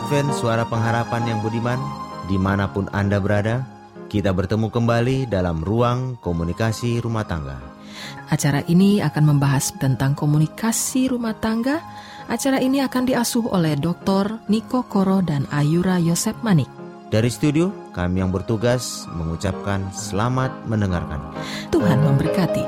Advent Suara Pengharapan yang budiman Di mana pun Anda berada Kita bertemu kembali dalam ruang komunikasi rumah tangga. Acara ini akan membahas tentang komunikasi rumah tangga. Acara ini akan diasuh oleh Dr. Niko Koro dan Ayura Yosep Manik. Dari studio kami yang bertugas mengucapkan selamat mendengarkan. Tuhan memberkati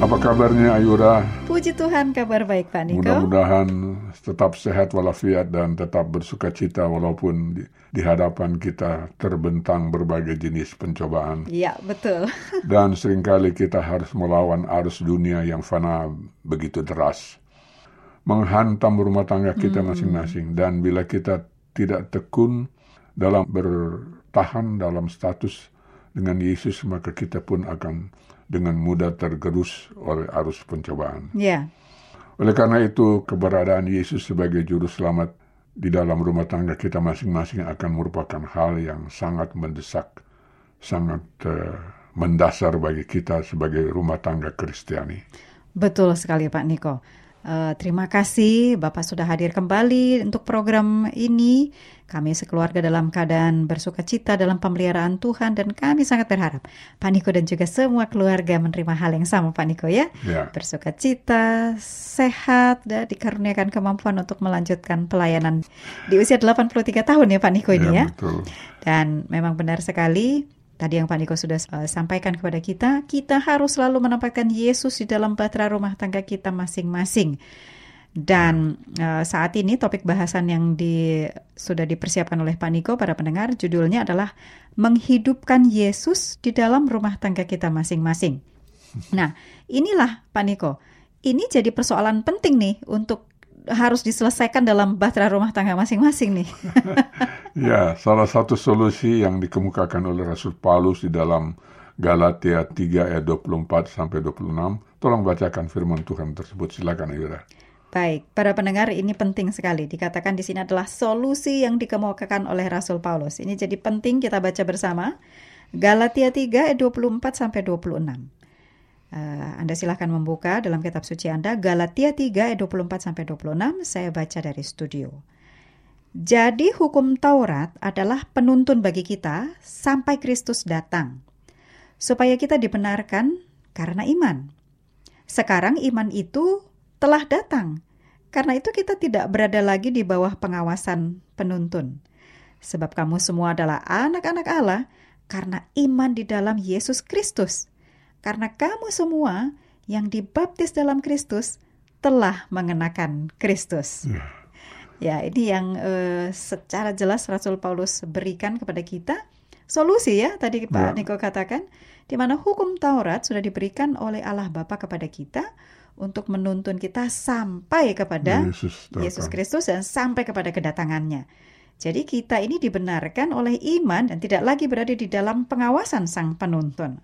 Apa kabarnya Ayura? Puji Tuhan kabar baik Pak Niko. Mudah-mudahan tetap sehat walafiat dan tetap bersuka cita walaupun di, di hadapan kita terbentang berbagai jenis pencobaan. Iya, betul. dan sering kali kita harus melawan arus dunia yang fana begitu deras. Menghantam rumah tangga kita masing-masing. Dan bila kita tidak tekun dalam bertahan dalam status dengan Yesus, maka kita pun akan dengan mudah tergerus oleh arus pencobaan. Ya, Oleh karena itu, keberadaan Yesus sebagai juru selamat di dalam rumah tangga kita masing-masing akan merupakan hal yang sangat mendesak, sangat eh, mendasar bagi kita sebagai rumah tangga Kristiani. betul sekali Pak Niko. Eh, terima kasih Bapak sudah hadir kembali untuk program ini. Kami sekeluarga dalam keadaan bersuka cita dalam pemeliharaan Tuhan dan kami sangat berharap Pak Niko dan juga semua keluarga menerima hal yang sama Pak Niko ya. Ya, Bersuka cita, sehat, dan dikaruniakan kemampuan untuk melanjutkan pelayanan di usia 83 tahun ya Pak Niko ini ya. betul. Dan memang benar sekali tadi yang Pak Niko sudah uh, sampaikan kepada kita, kita harus selalu menempatkan Yesus di dalam bahtera rumah tangga kita masing-masing. Dan uh, saat ini topik bahasan yang di, sudah dipersiapkan oleh Pak Niko para pendengar judulnya adalah menghidupkan Yesus di dalam rumah tangga kita masing-masing. Nah, inilah Pak Niko. Ini jadi persoalan penting nih untuk harus diselesaikan dalam bahtera rumah tangga masing-masing nih. Ya, salah satu solusi yang dikemukakan oleh Rasul Paulus di dalam Galatia 3 ayat 24 sampai 26. Tolong bacakan firman Tuhan tersebut. Silakan Ayura. Baik, para pendengar ini penting sekali. Dikatakan di sini adalah solusi yang dikemukakan oleh Rasul Paulus. Ini jadi penting kita baca bersama. Galatia 3 ayat 24 sampai 26. Eh, anda silahkan membuka dalam kitab suci Anda Galatia 3 ayat 24 sampai 26. Saya baca dari studio. Jadi hukum Taurat adalah penuntun bagi kita sampai Kristus datang, supaya kita dibenarkan karena iman. Sekarang iman itu telah datang, karena itu kita tidak berada lagi di bawah pengawasan penuntun. Sebab kamu semua adalah anak-anak Allah karena iman di dalam Yesus Kristus. Karena kamu semua yang dibaptis dalam Kristus telah mengenakan Kristus. Ya, ini yang eh, secara jelas Rasul Paulus berikan kepada kita solusi ya tadi Pak Ya. Niko katakan di mana hukum Taurat sudah diberikan oleh Allah Bapa kepada kita untuk menuntun kita sampai kepada Yesus datang. Yesus Kristus dan sampai kepada kedatangannya. Jadi kita ini dibenarkan oleh iman dan tidak lagi berada di dalam pengawasan sang penuntun.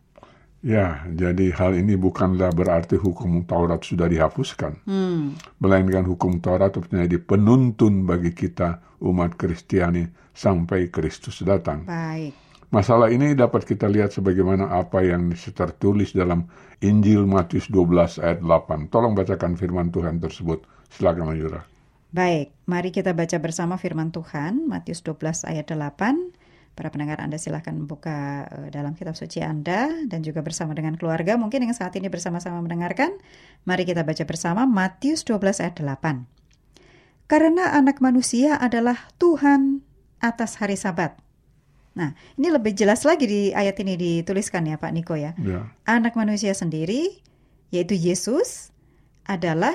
Ya, jadi hal ini bukanlah berarti hukum Taurat sudah dihapuskan. Hmm, Melainkan hukum Taurat menjadi penuntun bagi kita umat Kristiani sampai Kristus datang. baik. Masalah ini dapat kita lihat sebagaimana apa yang tertulis dalam Injil Matius 12 ayat 8. Tolong bacakan firman Tuhan tersebut. Silakan Ayura. Baik, mari kita baca bersama firman Tuhan Matius 12 ayat 8. Para pendengar Anda silahkan buka eh, dalam kitab suci Anda dan juga bersama dengan keluarga mungkin yang saat ini bersama-sama mendengarkan. Mari kita baca bersama Matius 12 ayat 8. Karena anak manusia adalah Tuhan atas hari sabat. Nah, ini lebih jelas lagi di ayat ini dituliskan ya Pak Niko ya. Ya, Anak manusia sendiri, yaitu Yesus, adalah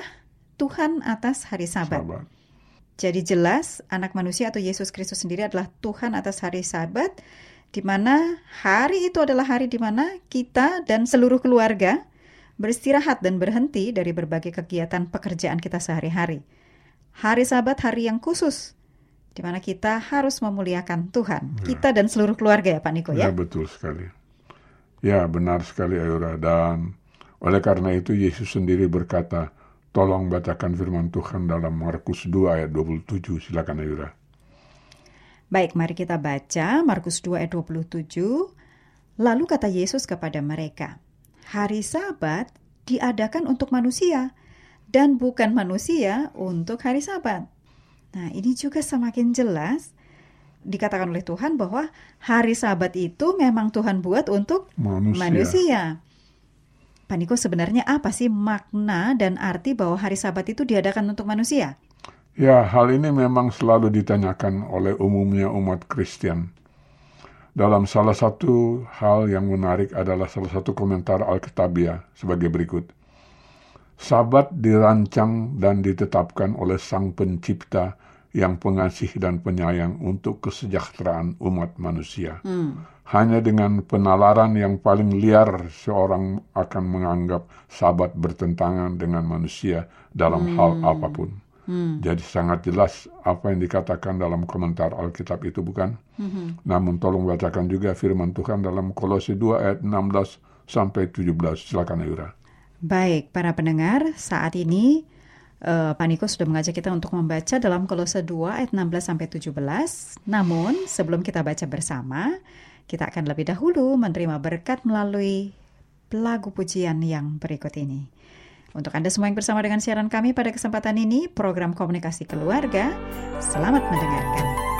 Tuhan atas hari sabat. sahabat. Jadi jelas anak manusia atau Yesus Kristus sendiri adalah Tuhan atas hari Sabat di mana hari itu adalah hari di mana kita dan seluruh keluarga beristirahat dan berhenti dari berbagai kegiatan pekerjaan kita sehari-hari. Hari Sabat hari yang khusus di mana kita harus memuliakan Tuhan, kita dan seluruh keluarga ya Pak Niko ya. Ya, betul sekali. Ya, benar sekali Ayura. Dan oleh karena itu Yesus sendiri berkata, tolong bacakan firman Tuhan dalam Markus 2 ayat 27. Silakan Ayura. Baik, mari kita baca Markus 2 ayat 27. Lalu kata Yesus kepada mereka, Hari Sabat diadakan untuk manusia dan bukan manusia untuk hari Sabat. Nah, ini juga semakin jelas dikatakan oleh Tuhan bahwa hari Sabat itu memang Tuhan buat untuk Manusia. manusia. Pak Niko, sebenarnya apa sih makna dan arti bahwa hari Sabat itu diadakan untuk manusia? Ya, hal ini memang selalu ditanyakan oleh umumnya umat Kristen. Dalam salah satu hal yang menarik adalah salah satu komentar Alkitabiah sebagai berikut. Sabat dirancang dan ditetapkan oleh Sang Pencipta yang pengasih dan penyayang untuk kesejahteraan umat manusia. Hmm. Hanya dengan penalaran yang paling liar seorang akan menganggap sabat bertentangan dengan manusia dalam Hmm. hal apa pun. Jadi sangat jelas apa yang dikatakan dalam komentar Alkitab itu bukan? Hmm. Namun tolong bacakan juga firman Tuhan dalam Kolose 2 ayat 16 sampai 17. Silakan Ayura. Baik, para pendengar, saat ini eh, Pak Niko sudah mengajak kita untuk membaca dalam Kolose 2 ayat 16 sampai 17. Namun, sebelum kita baca bersama, kita akan lebih dahulu menerima berkat melalui lagu pujian yang berikut ini. Untuk Anda semua yang bersama dengan siaran kami pada kesempatan ini, program komunikasi keluarga, selamat mendengarkan.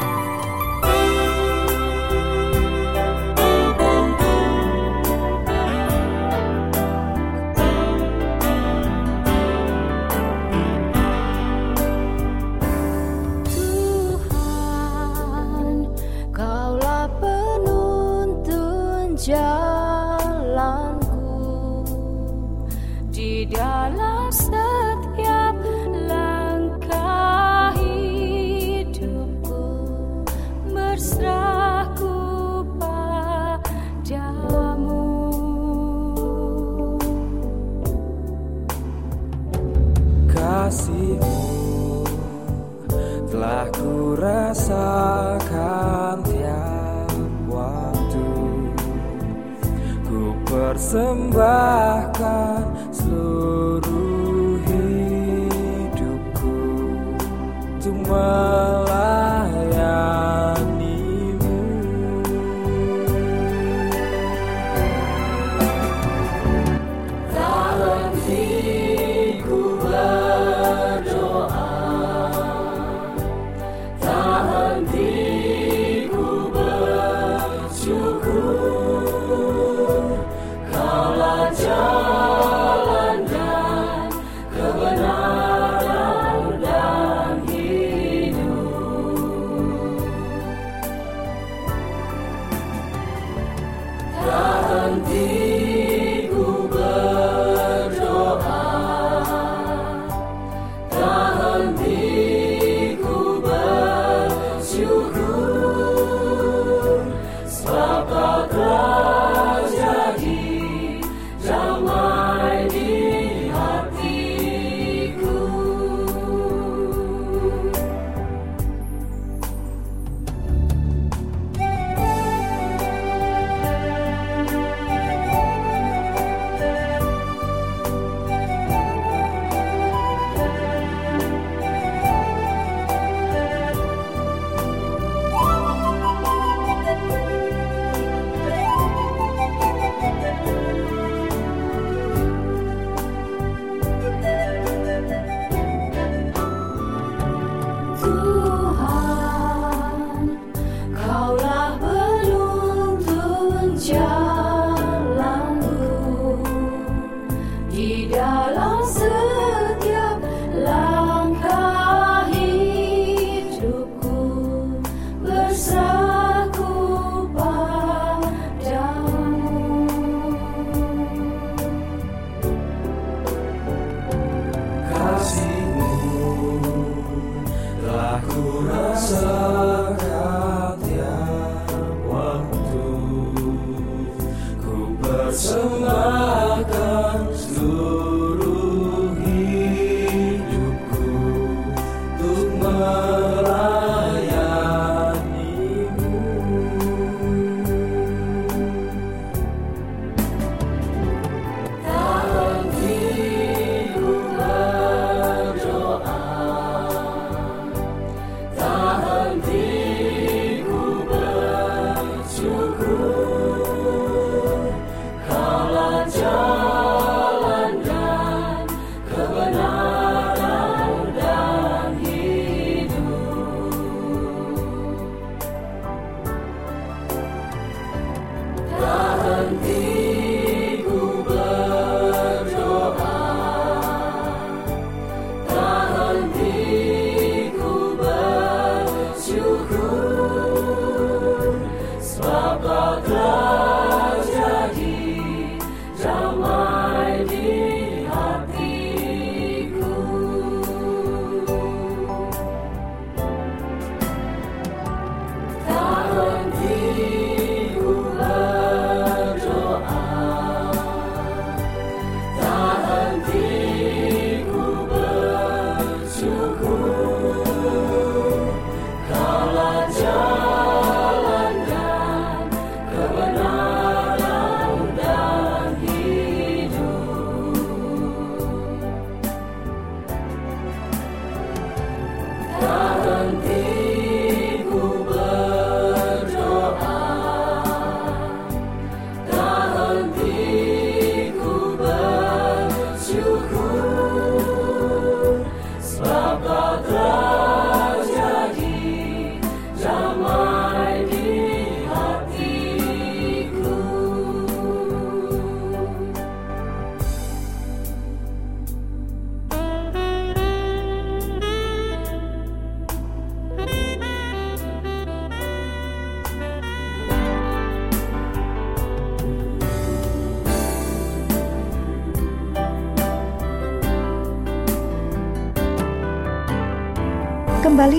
Di dalam setiap langkah hidupku, berserahku padamu. kasihmu telah ku rasakan tiap waktu ku persembahkan untuk sembahkan seluruh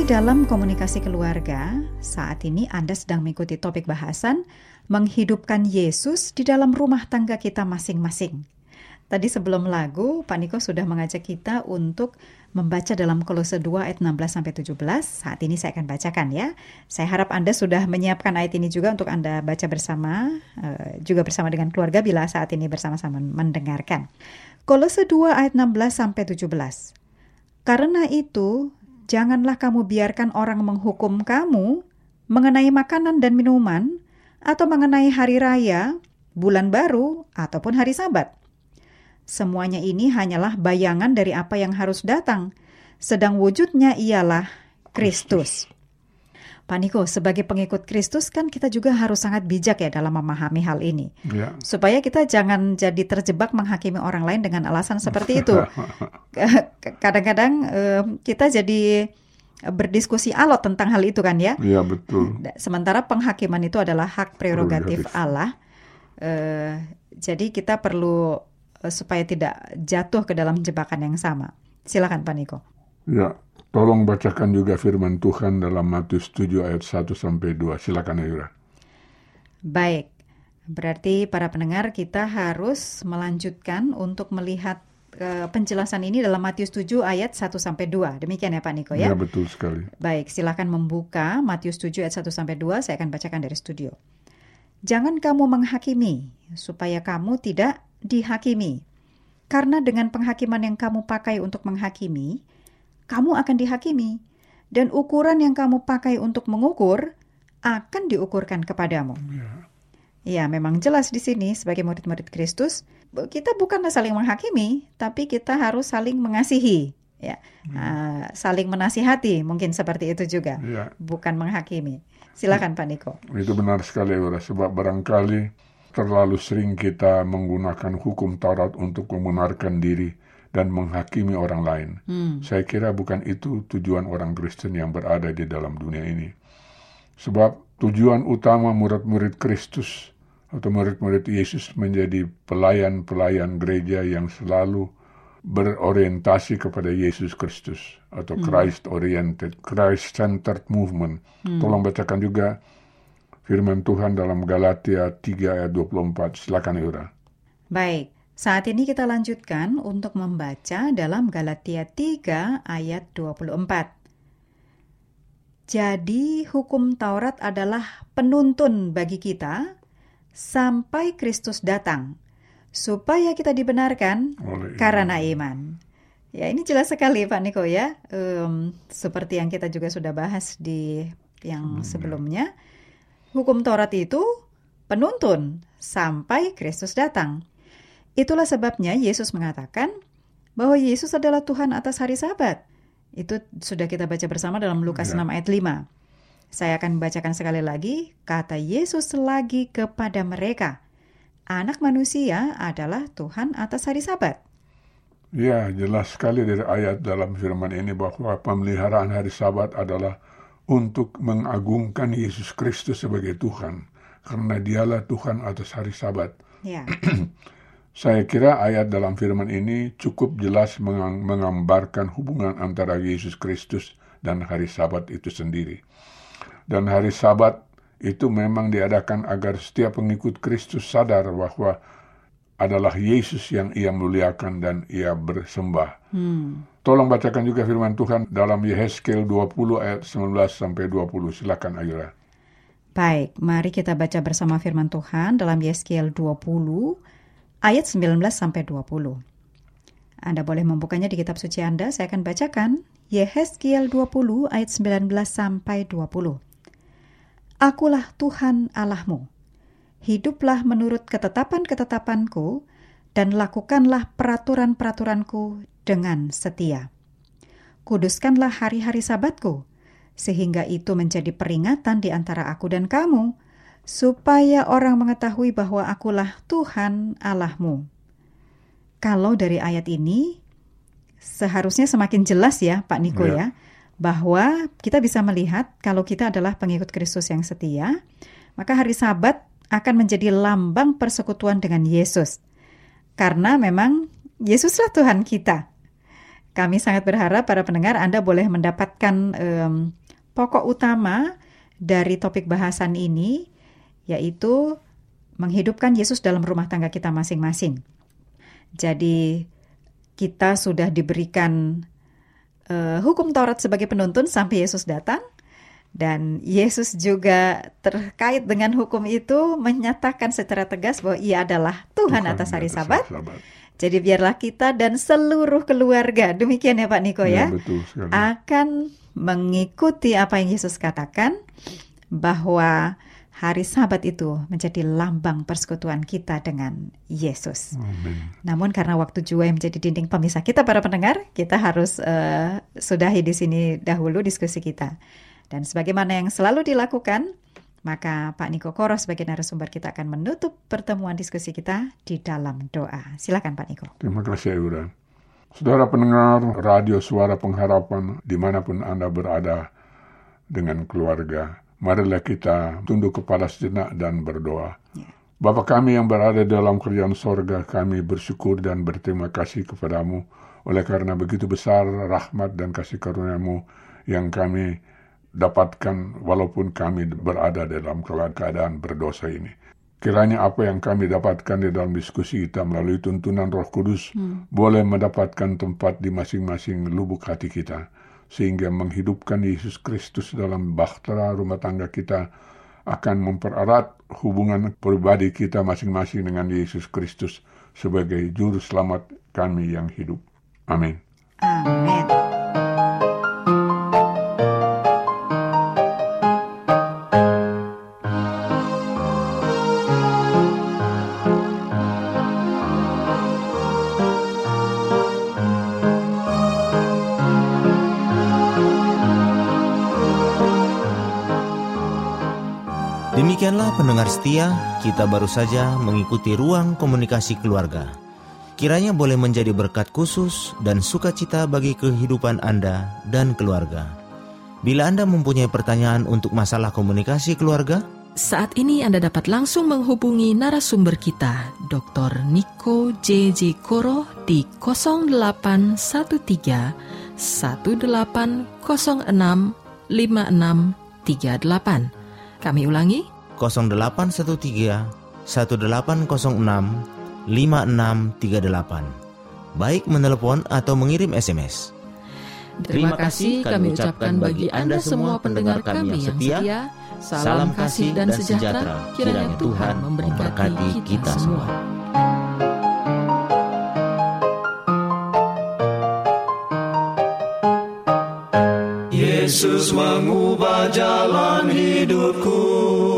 Dalam komunikasi keluarga, saat ini Anda sedang mengikuti topik bahasan menghidupkan Yesus di dalam rumah tangga kita masing-masing. Tadi sebelum lagu, Pak Niko sudah mengajak kita untuk membaca dalam Kolose 2 ayat 16 sampai 17. Saat ini saya akan bacakan ya. Saya harap Anda sudah menyiapkan ayat ini juga untuk Anda baca bersama, eh, juga bersama dengan keluarga bila saat ini bersama-sama mendengarkan. Kolose 2 ayat 16 sampai 17. Karena itu, janganlah kamu biarkan orang menghukum kamu mengenai makanan dan minuman, atau mengenai hari raya, bulan baru, ataupun hari Sabat. Semuanya ini hanyalah bayangan dari apa yang harus datang, sedang wujudnya ialah Kristus. Pak Niko, sebagai pengikut Kristus kan kita juga harus sangat bijak ya dalam memahami hal ini. Ya. Supaya kita jangan jadi terjebak menghakimi orang lain dengan alasan seperti itu. Kadang-kadang eh, kita jadi berdiskusi alot tentang hal itu kan ya. Iya betul. Sementara penghakiman itu adalah hak prerogatif Prerogatif. Allah. Eh, jadi kita perlu eh, supaya tidak jatuh ke dalam jebakan yang sama. Silakan Pak Niko. Ya, tolong bacakan juga firman Tuhan dalam Matius 7 ayat 1 sampai 2. Silakan Ayura. Baik. Berarti para pendengar kita harus melanjutkan untuk melihat eh, penjelasan ini dalam Matius 7 ayat 1 sampai 2. Demikian ya Pak Niko ya. Ya, betul sekali. Baik, silakan membuka Matius 7 ayat 1 sampai 2. Saya akan bacakan dari studio. Jangan kamu menghakimi supaya kamu tidak dihakimi. Karena dengan penghakiman yang kamu pakai untuk menghakimi, kamu akan dihakimi dan ukuran yang kamu pakai untuk mengukur akan diukurkan kepadamu. Ya, memang jelas di sini sebagai murid-murid Kristus, kita bukanlah saling menghakimi, tapi kita harus saling mengasihi, ya. Ah, saling menasihati, mungkin seperti itu juga Ya, bukan menghakimi. Silakan Pak Niko. itu benar sekali Ayura. Sebab barangkali terlalu sering kita menggunakan hukum Taurat untuk membenarkan diri dan menghakimi orang lain. Saya kira bukan itu tujuan orang Kristen yang berada di dalam dunia ini. Sebab tujuan utama murid-murid Kristus atau murid-murid Yesus menjadi pelayan-pelayan gereja yang selalu berorientasi kepada Yesus Kristus atau Christ oriented, Christ centered movement. Tolong bacakan juga firman Tuhan dalam Galatia 3 ayat 24. Silakan Yura. Baik, saat ini kita lanjutkan untuk membaca dalam Galatia 3 ayat 24. Jadi hukum Taurat adalah penuntun bagi kita sampai Kristus datang, supaya kita dibenarkan Oleh karena iman. Ya, ini jelas sekali Pak Niko ya. Em, seperti yang kita juga sudah bahas di yang sebelumnya. Hukum Taurat itu penuntun sampai Kristus datang. Itulah sebabnya Yesus mengatakan bahwa Yesus adalah Tuhan atas hari Sabat. Itu sudah kita baca bersama dalam Lukas Ya. 6 ayat 5. Saya akan membacakan sekali lagi, kata Yesus lagi kepada mereka, Anak manusia adalah Tuhan atas hari Sabat. Ya, jelas sekali dari ayat dalam firman ini bahwa pemeliharaan hari Sabat adalah untuk mengagungkan Yesus Kristus sebagai Tuhan. Karena dialah Tuhan atas hari Sabat. Ya, Saya kira ayat dalam firman ini cukup jelas menggambarkan hubungan antara Yesus Kristus dan hari Sabat itu sendiri. Dan hari Sabat itu memang diadakan agar setiap pengikut Kristus sadar bahwa adalah Yesus yang ia muliakan dan ia bersembah. Tolong bacakan juga firman Tuhan dalam Yehezkel 20 ayat 19 sampai 20. Silakan Ayura. baik. Mari kita baca bersama firman Tuhan dalam Yeskiel 20 ayat 19 sampai 20. Anda boleh membukanya di kitab suci Anda. Saya akan bacakan Yehezkiel 20 ayat 19 sampai 20. Akulah Tuhan Allahmu. Hiduplah menurut ketetapan-ketetapanku dan lakukanlah peraturan-peraturanku dengan setia. Kuduskanlah hari-hari sabatku, sehingga itu menjadi peringatan di antara aku dan kamu, supaya orang mengetahui bahwa akulah Tuhan Allahmu. Kalau dari ayat ini, seharusnya semakin jelas ya Pak Niko Ya. ya, bahwa kita bisa melihat kalau kita adalah pengikut Kristus yang setia, maka hari sabat akan menjadi lambang persekutuan dengan Yesus. Karena memang Yesuslah Tuhan kita. kami sangat berharap para pendengar Anda boleh mendapatkan em, pokok utama dari topik bahasan ini, yaitu menghidupkan Yesus dalam rumah tangga kita masing-masing. Jadi kita sudah diberikan eh, hukum Taurat sebagai penuntun sampai Yesus datang. Dan Yesus juga terkait dengan hukum itu menyatakan secara tegas bahwa ia adalah Tuhan, atas hari Sabat. Jadi biarlah kita dan seluruh keluarga, demikian ya Pak Niko ya, betul sekali. akan mengikuti apa yang Yesus katakan bahwa hari Sabat itu menjadi lambang persekutuan kita dengan Yesus. Amin. Namun karena waktu juga yang menjadi dinding pemisah kita para pendengar, kita harus eh, sudahi di sini dahulu diskusi kita. Dan sebagaimana yang selalu dilakukan, maka Pak Niko Koro sebagai narasumber kita akan menutup pertemuan diskusi kita di dalam doa. Silakan Pak Niko. Terima kasih Euran. Saudara pendengar radio suara pengharapan di mana pun Anda berada dengan keluarga, marilah kita tunduk kepala sejenak dan berdoa. Bapa kami yang berada dalam kerjaan sorga, kami bersyukur dan berterima kasih kepadamu oleh karena begitu besar rahmat dan kasih karuniamu yang kami dapatkan walaupun kami berada dalam keadaan berdosa ini. Kiranya apa yang kami dapatkan di dalam diskusi kita melalui tuntunan Roh Kudus boleh mendapatkan tempat di masing-masing lubuk hati kita sehingga menghidupkan Yesus Kristus dalam bahtera rumah tangga kita akan mempererat hubungan pribadi kita masing-masing dengan Yesus Kristus sebagai juru selamat kami yang hidup. Amin. Amin. Pendengar setia, kita baru saja mengikuti ruang komunikasi keluarga. Kiranya boleh menjadi berkat khusus dan sukacita bagi kehidupan Anda dan keluarga. Bila Anda mempunyai pertanyaan untuk masalah komunikasi keluarga, Saat ini Anda dapat langsung menghubungi narasumber kita, Dr. Niko J.J. Koro di 0813 1806 5638. Kami ulangi, 0813 1806 5638. Baik menelepon atau mengirim SMS. Terima kasih kami ucapkan bagi Anda semua pendengar kami yang setia. Salam kasih dan sejahtera kiranya Tuhan memberkati kita semua. Yesus mengubah jalan hidupku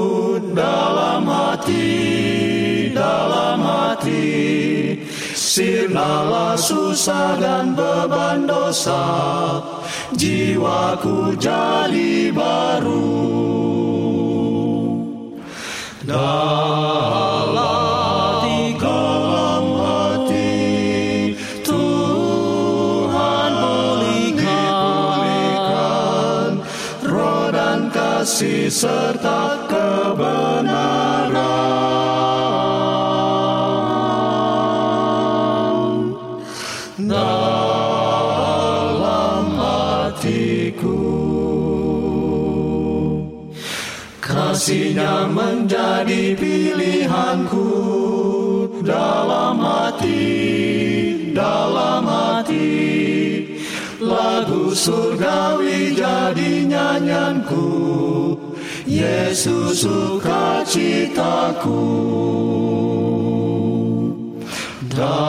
dalam hati, dalam hati. Sirnalah susah dan beban dosa, jiwaku jadi baru. Dalam di dalam hati, Tuhan pulihkan roh dan kasih serta Kasihnya menjadi pilihanku dalam hati, dalam hati. Lagu surgawi jadi nyanyanku, Yesus sukacitaku. Dalam,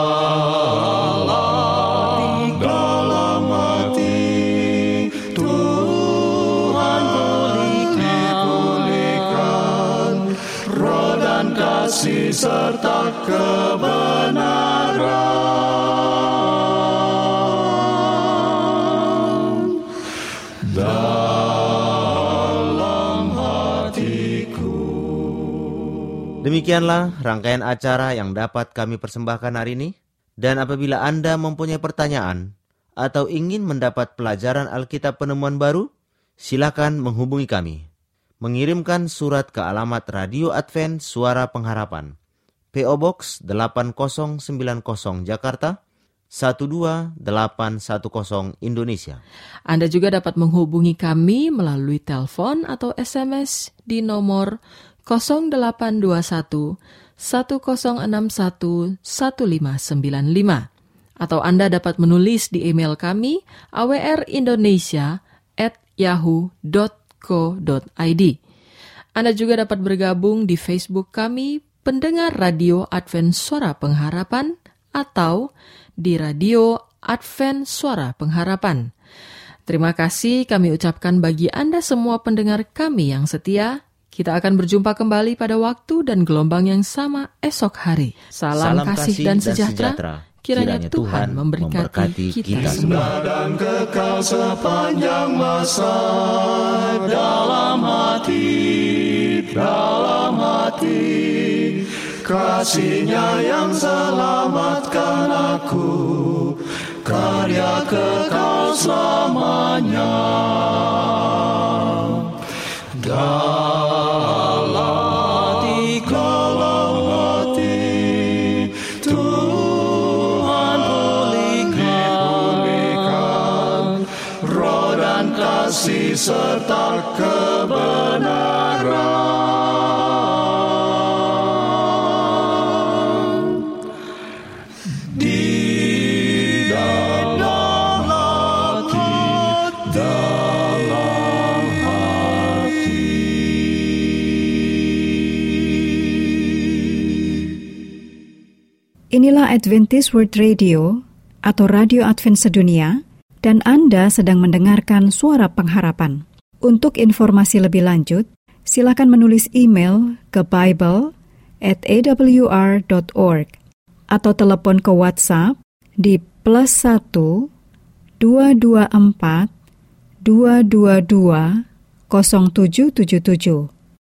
serta kebenaran dalam hatiku. Demikianlah rangkaian acara yang dapat kami persembahkan hari ini. Dan apabila Anda mempunyai pertanyaan atau ingin mendapat pelajaran Alkitab penemuan baru, silakan menghubungi kami. Mengirimkan surat ke alamat Radio Advent Suara Pengharapan. PO Box 8090 Jakarta 12810 Indonesia. Anda juga dapat menghubungi kami melalui telepon atau SMS di nomor 0821 1061 1595 atau Anda dapat menulis di email kami awrindonesia yahoo.co.id. Anda juga dapat bergabung di Facebook kami, pendengar radio Advent Suara Pengharapan, atau di radio Advent Suara Pengharapan. Terima kasih kami ucapkan bagi Anda semua pendengar kami yang setia. Kita akan berjumpa kembali pada waktu dan gelombang yang sama esok hari. Salam, kasih, dan sejahtera. Kiranya Tuhan memberkati kita semua. dan kekal sepanjang masa dalam hati, dalam hati. Kasihnya yang selamatkan aku, karya kekal selamanya. Dalam kasih serta kebenaran. Di dalam hati, dalam Inilah Adventist World Radio atau Radio Advent Sedunia dan Anda sedang mendengarkan suara pengharapan. Untuk informasi lebih lanjut, silakan menulis email ke bible at awr.org atau telepon ke WhatsApp di plus 1 224 222 0777